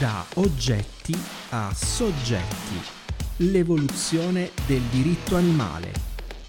Da oggetti a soggetti. L'evoluzione del diritto animale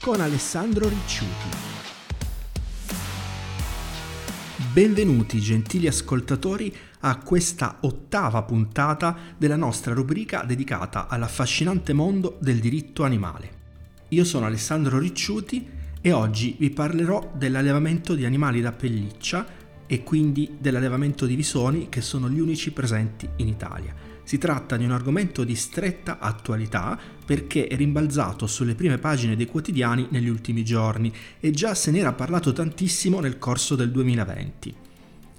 con Alessandro Ricciuti. Benvenuti gentili ascoltatori a questa ottava puntata della nostra rubrica dedicata all'affascinante mondo del diritto animale. Io sono Alessandro Ricciuti e oggi vi parlerò dell'allevamento di animali da pelliccia e quindi dell'allevamento di visoni che sono gli unici presenti in Italia. Si tratta di un argomento di stretta attualità perché è rimbalzato sulle prime pagine dei quotidiani negli ultimi giorni e già se n'era parlato tantissimo nel corso del 2020.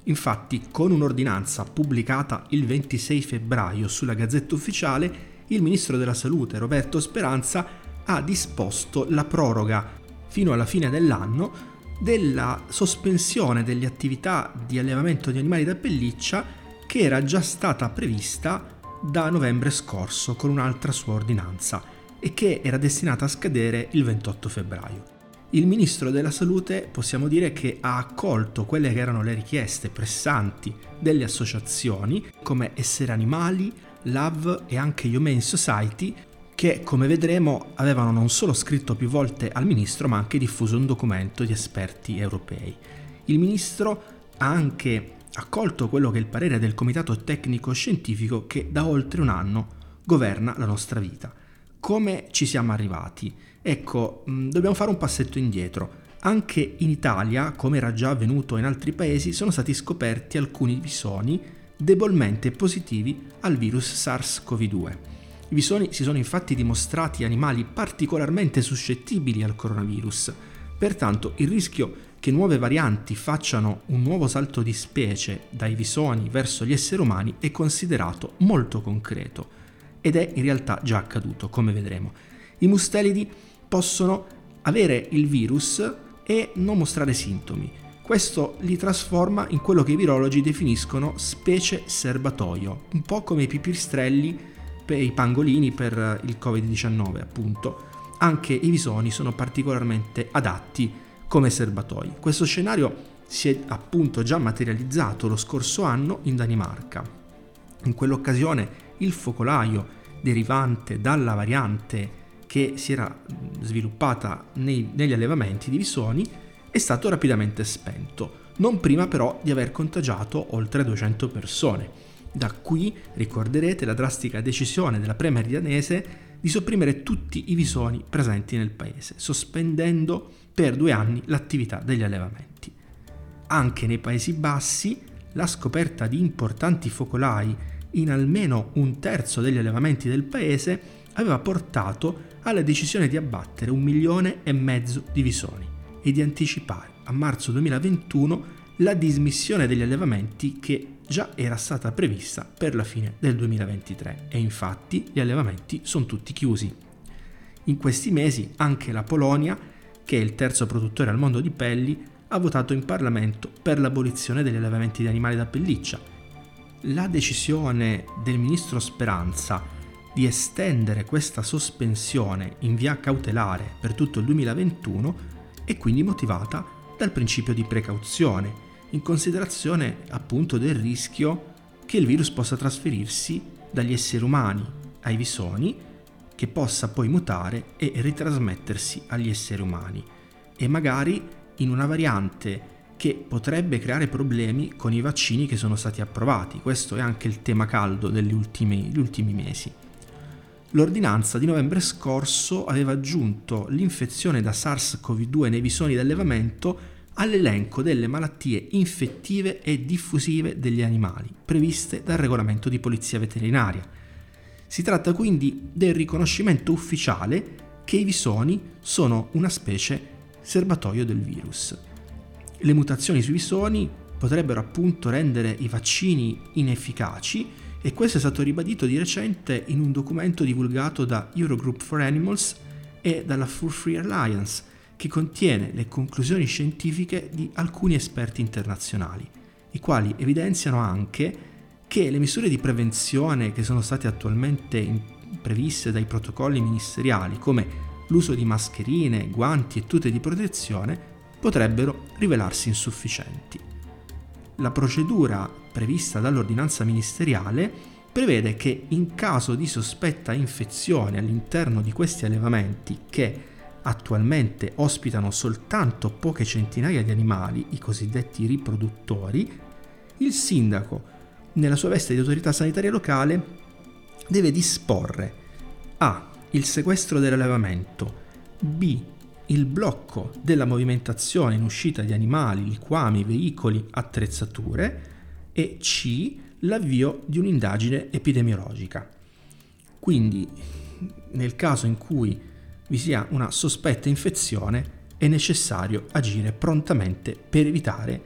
Infatti, con un'ordinanza pubblicata il 26 febbraio sulla Gazzetta Ufficiale, il ministro della Salute Roberto Speranza ha disposto la proroga fino alla fine dell'anno della sospensione delle attività di allevamento di animali da pelliccia che era già stata prevista da novembre scorso con un'altra sua ordinanza e che era destinata a scadere il 28 febbraio. Il ministro della Salute possiamo dire che ha accolto quelle che erano le richieste pressanti delle associazioni come Essere Animali, Love e anche Humane Society che, come vedremo, avevano non solo scritto più volte al ministro, ma anche diffuso un documento di esperti europei. Il ministro ha anche accolto quello che è il parere del Comitato Tecnico Scientifico che da oltre un anno governa la nostra vita. Come ci siamo arrivati? Ecco, mm, dobbiamo fare un passetto indietro. Anche in Italia, come era già avvenuto in altri paesi, sono stati scoperti alcuni visoni debolmente positivi al virus SARS-CoV-2. I visoni si sono infatti dimostrati animali particolarmente suscettibili al coronavirus, pertanto il rischio che nuove varianti facciano un nuovo salto di specie dai visoni verso gli esseri umani è considerato molto concreto ed è in realtà già accaduto, come vedremo. I mustelidi possono avere il virus e non mostrare sintomi. Questo li trasforma in quello che i virologi definiscono specie serbatoio, un po' come i pipistrelli i pangolini per il Covid-19 appunto. Anche i visoni sono particolarmente adatti come serbatoi. Questo scenario si è appunto già materializzato lo scorso anno in Danimarca. In quell'occasione il focolaio derivante dalla variante che si era sviluppata nei, negli allevamenti di visoni è stato rapidamente spento, non prima però di aver contagiato oltre 200 persone. Da qui ricorderete la drastica decisione della Premier danese di sopprimere tutti i visoni presenti nel paese, sospendendo per due anni l'attività degli allevamenti. Anche nei Paesi Bassi la scoperta di importanti focolai in almeno un terzo degli allevamenti del paese aveva portato alla decisione di abbattere un milione e mezzo di visoni e di anticipare a marzo 2021 la dismissione degli allevamenti che già era stata prevista per la fine del 2023 e infatti gli allevamenti sono tutti chiusi. In questi mesi anche la Polonia, che è il terzo produttore al mondo di pelli, ha votato in Parlamento per l'abolizione degli allevamenti di animali da pelliccia. La decisione del ministro Speranza di estendere questa sospensione in via cautelare per tutto il 2021 è quindi motivata dal principio di precauzione in considerazione appunto del rischio che il virus possa trasferirsi dagli esseri umani ai visoni, che possa poi mutare e ritrasmettersi agli esseri umani e magari in una variante che potrebbe creare problemi con i vaccini che sono stati approvati. Questo è anche il tema caldo degli ultimi, ultimi mesi. L'ordinanza di novembre scorso aveva aggiunto l'infezione da SARS-CoV-2 nei visoni d'allevamento all'elenco delle malattie infettive e diffusive degli animali previste dal regolamento di polizia veterinaria. Si tratta quindi del riconoscimento ufficiale che i visoni sono una specie serbatoio del virus. Le mutazioni sui visoni potrebbero appunto rendere i vaccini inefficaci e questo è stato ribadito di recente in un documento divulgato da Eurogroup for Animals e dalla Fur Free Alliance, che contiene le conclusioni scientifiche di alcuni esperti internazionali, i quali evidenziano anche che le misure di prevenzione che sono state attualmente previste dai protocolli ministeriali, come l'uso di mascherine, guanti e tute di protezione, potrebbero rivelarsi insufficienti. La procedura prevista dall'ordinanza ministeriale prevede che in caso di sospetta infezione all'interno di questi allevamenti che attualmente ospitano soltanto poche centinaia di animali, i cosiddetti riproduttori, il sindaco, nella sua veste di autorità sanitaria locale, deve disporre A. il sequestro dell'allevamento, B. il blocco della movimentazione in uscita di animali, liquami, veicoli, attrezzature e C. l'avvio di un'indagine epidemiologica. Quindi, nel caso in cui vi sia una sospetta infezione, è necessario agire prontamente per evitare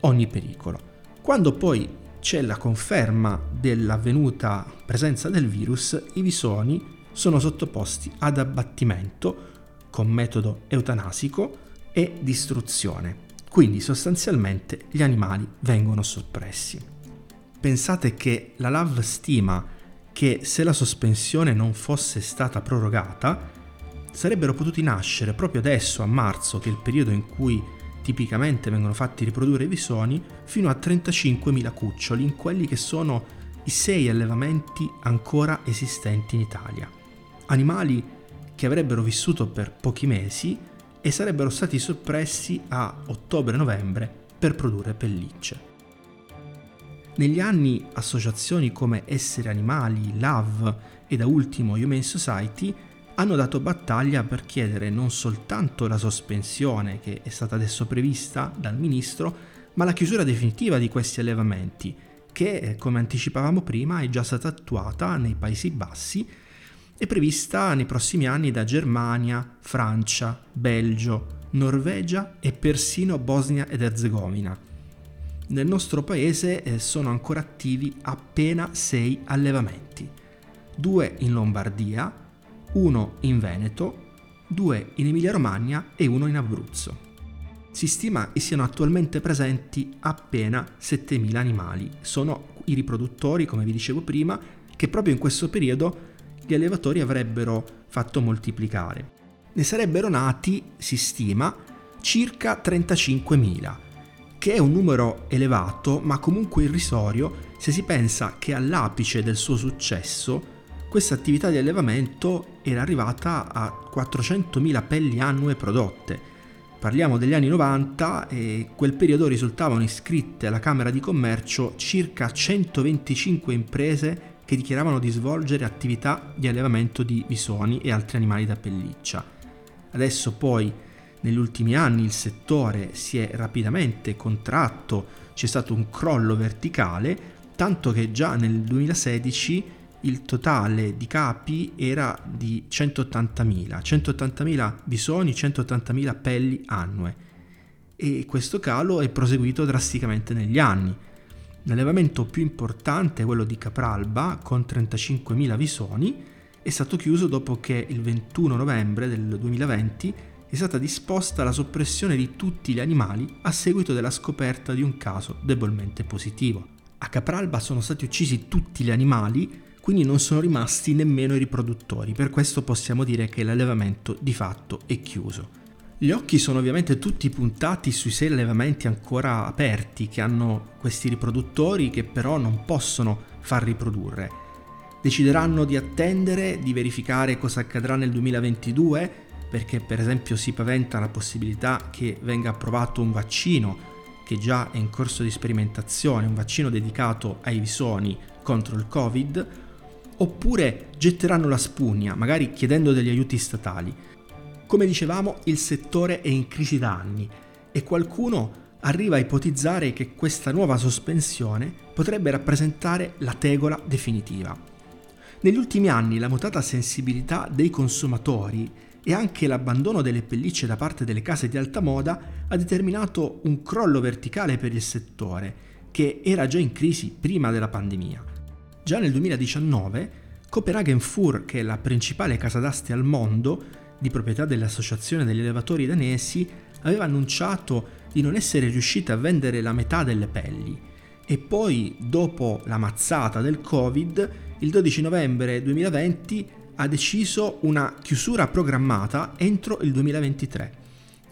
ogni pericolo. Quando poi c'è la conferma dell'avvenuta presenza del virus, i visoni sono sottoposti ad abbattimento con metodo eutanasico e distruzione. Quindi sostanzialmente gli animali vengono soppressi. Pensate che la LAV stima che se la sospensione non fosse stata prorogata, sarebbero potuti nascere proprio adesso, a marzo, che è il periodo in cui tipicamente vengono fatti riprodurre i visoni, fino a 35.000 cuccioli in quelli che sono i sei allevamenti ancora esistenti in Italia. Animali che avrebbero vissuto per pochi mesi e sarebbero stati soppressi a ottobre-novembre per produrre pellicce. Negli anni associazioni come Essere Animali, LAV e da ultimo Humane Society hanno dato battaglia per chiedere non soltanto la sospensione che è stata adesso prevista dal ministro, ma la chiusura definitiva di questi allevamenti, che come anticipavamo prima è già stata attuata nei Paesi Bassi e prevista nei prossimi anni da Germania, Francia, Belgio, Norvegia e persino Bosnia ed Erzegovina. Nel nostro paese eh, sono ancora attivi appena sei allevamenti, due in Lombardia, uno in Veneto, due in Emilia-Romagna e uno in Abruzzo. Si stima che siano attualmente presenti appena 7.000 animali. Sono i riproduttori, come vi dicevo prima, che proprio in questo periodo gli allevatori avrebbero fatto moltiplicare. Ne sarebbero nati, si stima, circa 35.000, che è un numero elevato ma comunque irrisorio se si pensa che all'apice del suo successo questa attività di allevamento era arrivata a 400.000 pelli annue prodotte. Parliamo degli anni 90 e quel periodo risultavano iscritte alla Camera di Commercio circa 125 imprese che dichiaravano di svolgere attività di allevamento di visoni e altri animali da pelliccia. Adesso poi negli ultimi anni il settore si è rapidamente contratto, c'è stato un crollo verticale, tanto che già nel 2016 il totale di capi era di 180.000, 180.000 bisogni, 180.000 pelli annue e questo calo è proseguito drasticamente negli anni. L'allevamento più importante, quello di Capralba, con 35.000 visoni, è stato chiuso dopo che il 21 novembre del 2020 è stata disposta la soppressione di tutti gli animali a seguito della scoperta di un caso debolmente positivo. A Capralba sono stati uccisi tutti gli animali quindi non sono rimasti nemmeno i riproduttori, per questo possiamo dire che l'allevamento di fatto è chiuso. Gli occhi sono ovviamente tutti puntati sui sei allevamenti ancora aperti che hanno questi riproduttori che però non possono far riprodurre. Decideranno di attendere, di verificare cosa accadrà nel 2022, perché per esempio si paventa la possibilità che venga approvato un vaccino che già è in corso di sperimentazione, un vaccino dedicato ai visoni contro il Covid, oppure getteranno la spugna, magari chiedendo degli aiuti statali. Come dicevamo, il settore è in crisi da anni e qualcuno arriva a ipotizzare che questa nuova sospensione potrebbe rappresentare la tegola definitiva. Negli ultimi anni la mutata sensibilità dei consumatori e anche l'abbandono delle pellicce da parte delle case di alta moda ha determinato un crollo verticale per il settore, che era già in crisi prima della pandemia. Già nel 2019 Copenhagen Fur, che è la principale casa d'aste al mondo, di proprietà dell'Associazione degli allevatori danesi, aveva annunciato di non essere riuscita a vendere la metà delle pelli. E poi, dopo la mazzata del Covid, il 12 novembre 2020 ha deciso una chiusura programmata entro il 2023.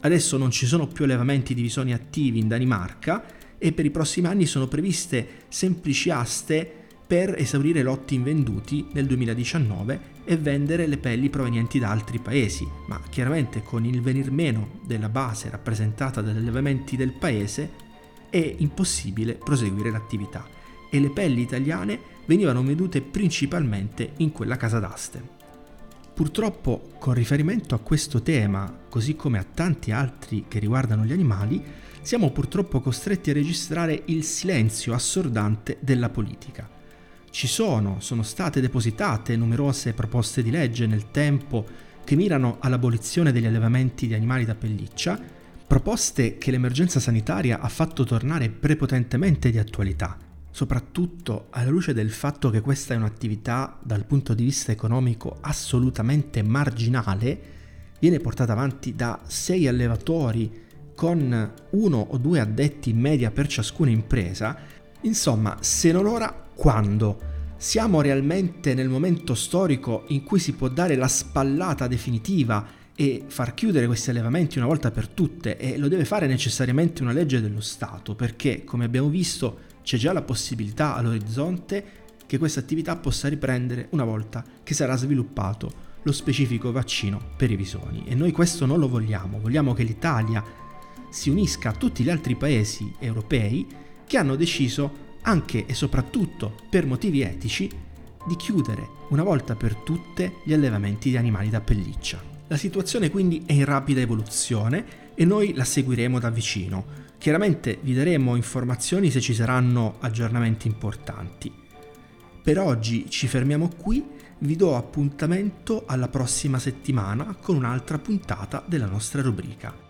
Adesso non ci sono più allevamenti di visoni attivi in Danimarca e per i prossimi anni sono previste semplici aste per esaurire lotti invenduti nel 2019 e vendere le pelli provenienti da altri paesi, ma chiaramente con il venir meno della base rappresentata dagli allevamenti del paese è impossibile proseguire l'attività e le pelli italiane venivano vendute principalmente in quella casa d'aste. Purtroppo, con riferimento a questo tema, così come a tanti altri che riguardano gli animali, siamo purtroppo costretti a registrare il silenzio assordante della politica. Ci sono, sono state depositate numerose proposte di legge nel tempo che mirano all'abolizione degli allevamenti di animali da pelliccia, proposte che l'emergenza sanitaria ha fatto tornare prepotentemente di attualità, soprattutto alla luce del fatto che questa è un'attività dal punto di vista economico assolutamente marginale, viene portata avanti da sei allevatori con uno o due addetti in media per ciascuna impresa, insomma, se non ora quando? Siamo realmente nel momento storico in cui si può dare la spallata definitiva e far chiudere questi allevamenti una volta per tutte e lo deve fare necessariamente una legge dello Stato perché, come abbiamo visto, c'è già la possibilità all'orizzonte che questa attività possa riprendere una volta che sarà sviluppato lo specifico vaccino per i visoni e noi questo non lo vogliamo, vogliamo che l'Italia si unisca a tutti gli altri paesi europei che hanno deciso anche e soprattutto per motivi etici, di chiudere una volta per tutte gli allevamenti di animali da pelliccia. La situazione quindi è in rapida evoluzione e noi la seguiremo da vicino. Chiaramente vi daremo informazioni se ci saranno aggiornamenti importanti. Per oggi ci fermiamo qui, vi do appuntamento alla prossima settimana con un'altra puntata della nostra rubrica.